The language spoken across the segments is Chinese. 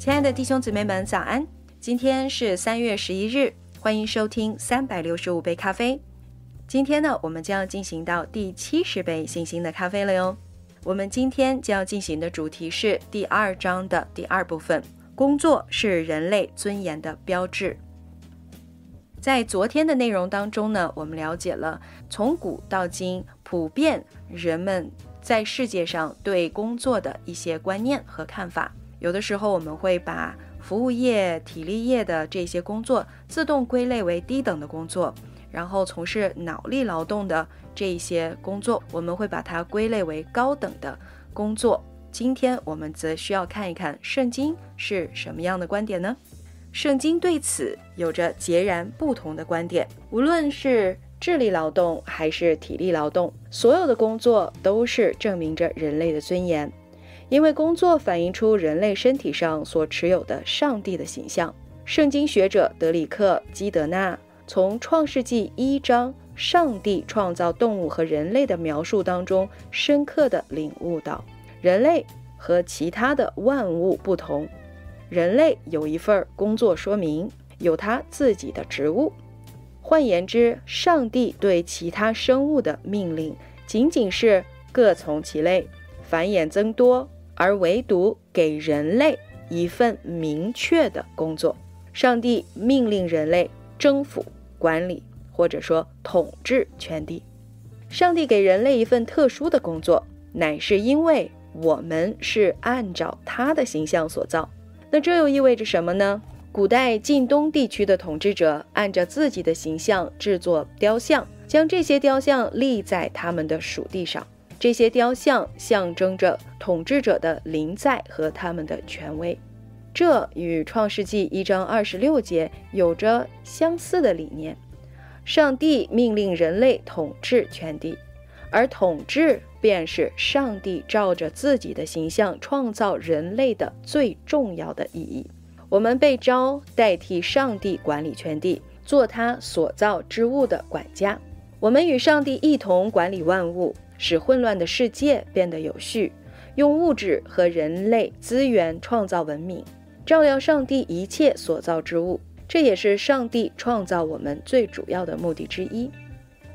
亲爱的弟兄姊妹们，早安！今天是三月十一日，欢迎收听三百六十五杯咖啡。今天呢，我们将要进行到第七十杯信心的咖啡了哟。我们今天将要进行的主题是第二章的第二部分：工作是人类尊严的标志。在昨天的内容当中呢，我们了解了从古到今普遍人们在世界上对工作的一些观念和看法。有的时候我们会把服务业、体力业的这些工作自动归类为低等的工作，然后从事脑力劳动的这一些工作，我们会把它归类为高等的工作。今天我们则需要看一看圣经是什么样的观点呢？圣经对此有着截然不同的观点。无论是智力劳动还是体力劳动，所有的工作都是证明着人类的尊严。因为工作反映出人类身体上所持有的上帝的形象。圣经学者德里克·基德纳从创世纪一章上帝创造动物和人类的描述当中，深刻地领悟到，人类和其他的万物不同，人类有一份工作说明，有他自己的职务。换言之，上帝对其他生物的命令仅仅是各从其类，繁衍增多。而唯独给人类一份明确的工作，上帝命令人类征服、管理或者说统治全地。上帝给人类一份特殊的工作，乃是因为我们是按照他的形象所造。那这又意味着什么呢？古代晋东地区的统治者按照自己的形象制作雕像，将这些雕像立在他们的属地上。这些雕像象征着统治者的临在和他们的权威，这与创世纪一章二十六节有着相似的理念。上帝命令人类统治全地，而统治便是上帝照着自己的形象创造人类的最重要的意义。我们被召代替上帝管理全地，做他所造之物的管家。我们与上帝一同管理万物。使混乱的世界变得有序，用物质和人类资源创造文明，照料上帝一切所造之物。这也是上帝创造我们最主要的目的之一。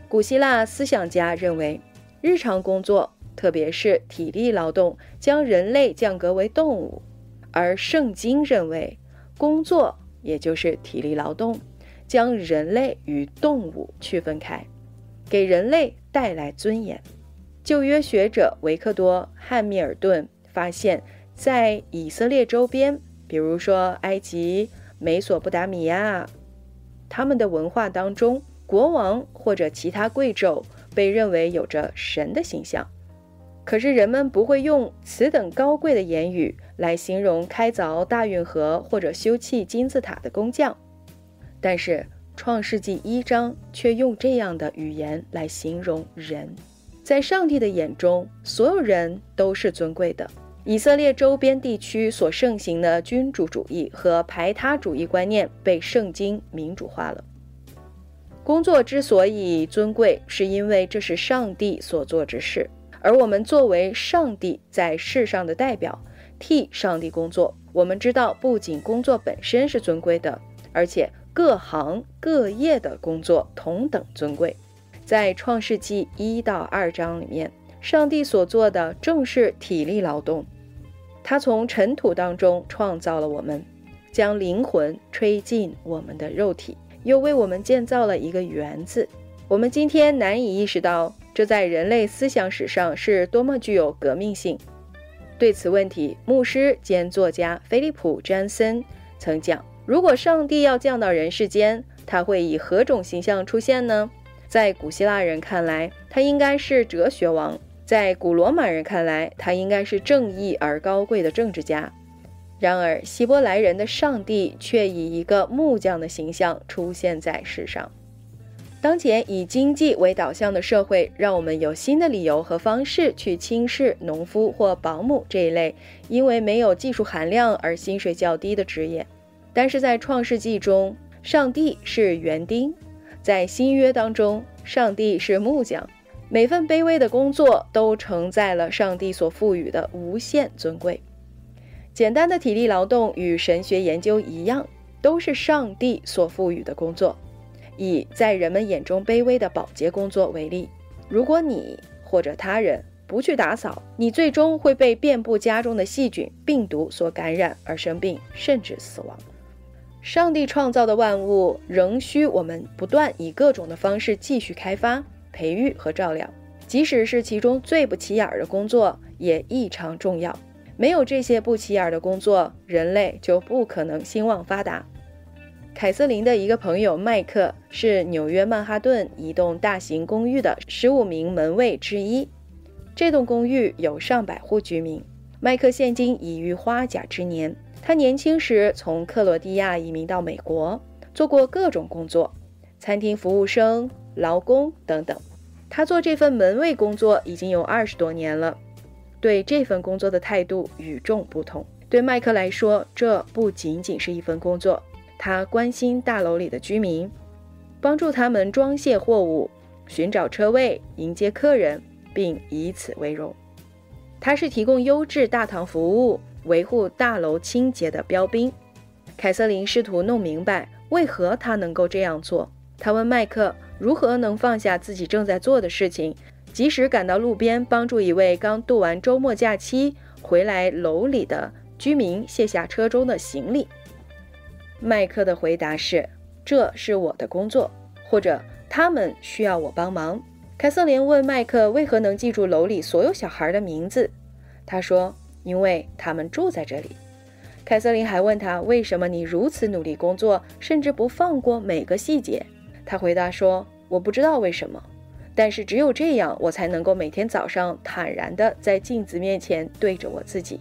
古希腊思想家认为，日常工作，特别是体力劳动，将人类降格为动物；而圣经认为，工作也就是体力劳动，将人类与动物区分开，给人类带来尊严。旧约学者维克多·汉密尔顿发现，在以色列周边，比如说埃及、美索不达米亚，他们的文化当中，国王或者其他贵胄被认为有着神的形象。可是人们不会用此等高贵的言语来形容开凿大运河或者修葺金字塔的工匠，但是《创世纪》一章却用这样的语言来形容人。在上帝的眼中，所有人都是尊贵的。以色列周边地区所盛行的君主主义和排他主义观念被圣经民主化了。工作之所以尊贵，是因为这是上帝所做之事，而我们作为上帝在世上的代表，替上帝工作。我们知道，不仅工作本身是尊贵的，而且各行各业的工作同等尊贵。在创世纪一到二章里面，上帝所做的正是体力劳动。他从尘土当中创造了我们，将灵魂吹进我们的肉体，又为我们建造了一个园子。我们今天难以意识到，这在人类思想史上是多么具有革命性。对此问题，牧师兼作家菲利普·詹森曾讲：“如果上帝要降到人世间，他会以何种形象出现呢？”在古希腊人看来，他应该是哲学王；在古罗马人看来，他应该是正义而高贵的政治家。然而，希伯来人的上帝却以一个木匠的形象出现在世上。当前以经济为导向的社会，让我们有新的理由和方式去轻视农夫或保姆这一类因为没有技术含量而薪水较低的职业。但是在创世纪中，上帝是园丁。在新约当中，上帝是木匠，每份卑微的工作都承载了上帝所赋予的无限尊贵。简单的体力劳动与神学研究一样，都是上帝所赋予的工作。以在人们眼中卑微的保洁工作为例，如果你或者他人不去打扫，你最终会被遍布家中的细菌、病毒所感染而生病，甚至死亡。上帝创造的万物仍需我们不断以各种的方式继续开发、培育和照料，即使是其中最不起眼的工作，也异常重要。没有这些不起眼的工作，人类就不可能兴旺发达。凯瑟琳的一个朋友麦克是纽约曼哈顿一栋大型公寓的十五名门卫之一。这栋公寓有上百户居民。麦克现今已逾花甲之年。他年轻时从克罗地亚移民到美国，做过各种工作，餐厅服务生、劳工等等。他做这份门卫工作已经有二十多年了。对这份工作的态度与众不同。对麦克来说，这不仅仅是一份工作。他关心大楼里的居民，帮助他们装卸货物、寻找车位、迎接客人，并以此为荣。他是提供优质大堂服务、维护大楼清洁的标兵。凯瑟琳试图弄明白为何他能够这样做。他问麦克如何能放下自己正在做的事情。及时赶到路边，帮助一位刚度完周末假期回来楼里的居民卸下车中的行李。麦克的回答是：“这是我的工作，或者他们需要我帮忙。”凯瑟琳问麦克为何能记住楼里所有小孩的名字。他说：“因为他们住在这里。”凯瑟琳还问他：“为什么你如此努力工作，甚至不放过每个细节？”他回答说：“我不知道为什么。”但是只有这样，我才能够每天早上坦然地在镜子面前对着我自己。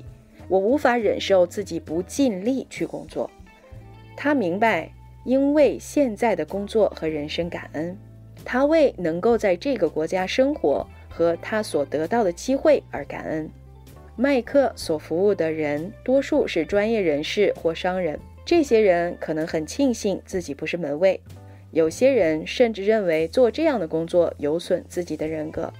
我无法忍受自己不尽力去工作。他明白，因为现在的工作和人生感恩。他为能够在这个国家生活和他所得到的机会而感恩。麦克所服务的人多数是专业人士或商人，这些人可能很庆幸自己不是门卫。有些人甚至认为做这样的工作有损自己的人格，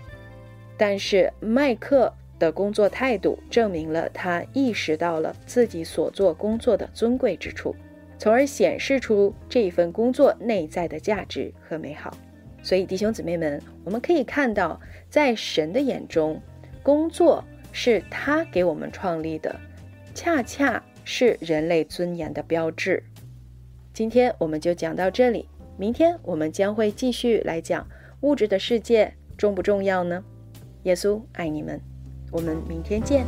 但是麦克的工作态度证明了他意识到了自己所做工作的尊贵之处，从而显示出这份工作内在的价值和美好。所以，弟兄姊妹们，我们可以看到，在神的眼中，工作是他给我们创立的，恰恰是人类尊严的标志。今天我们就讲到这里。明天我们将会继续来讲物质的世界重不重要呢？耶稣爱你们，我们明天见。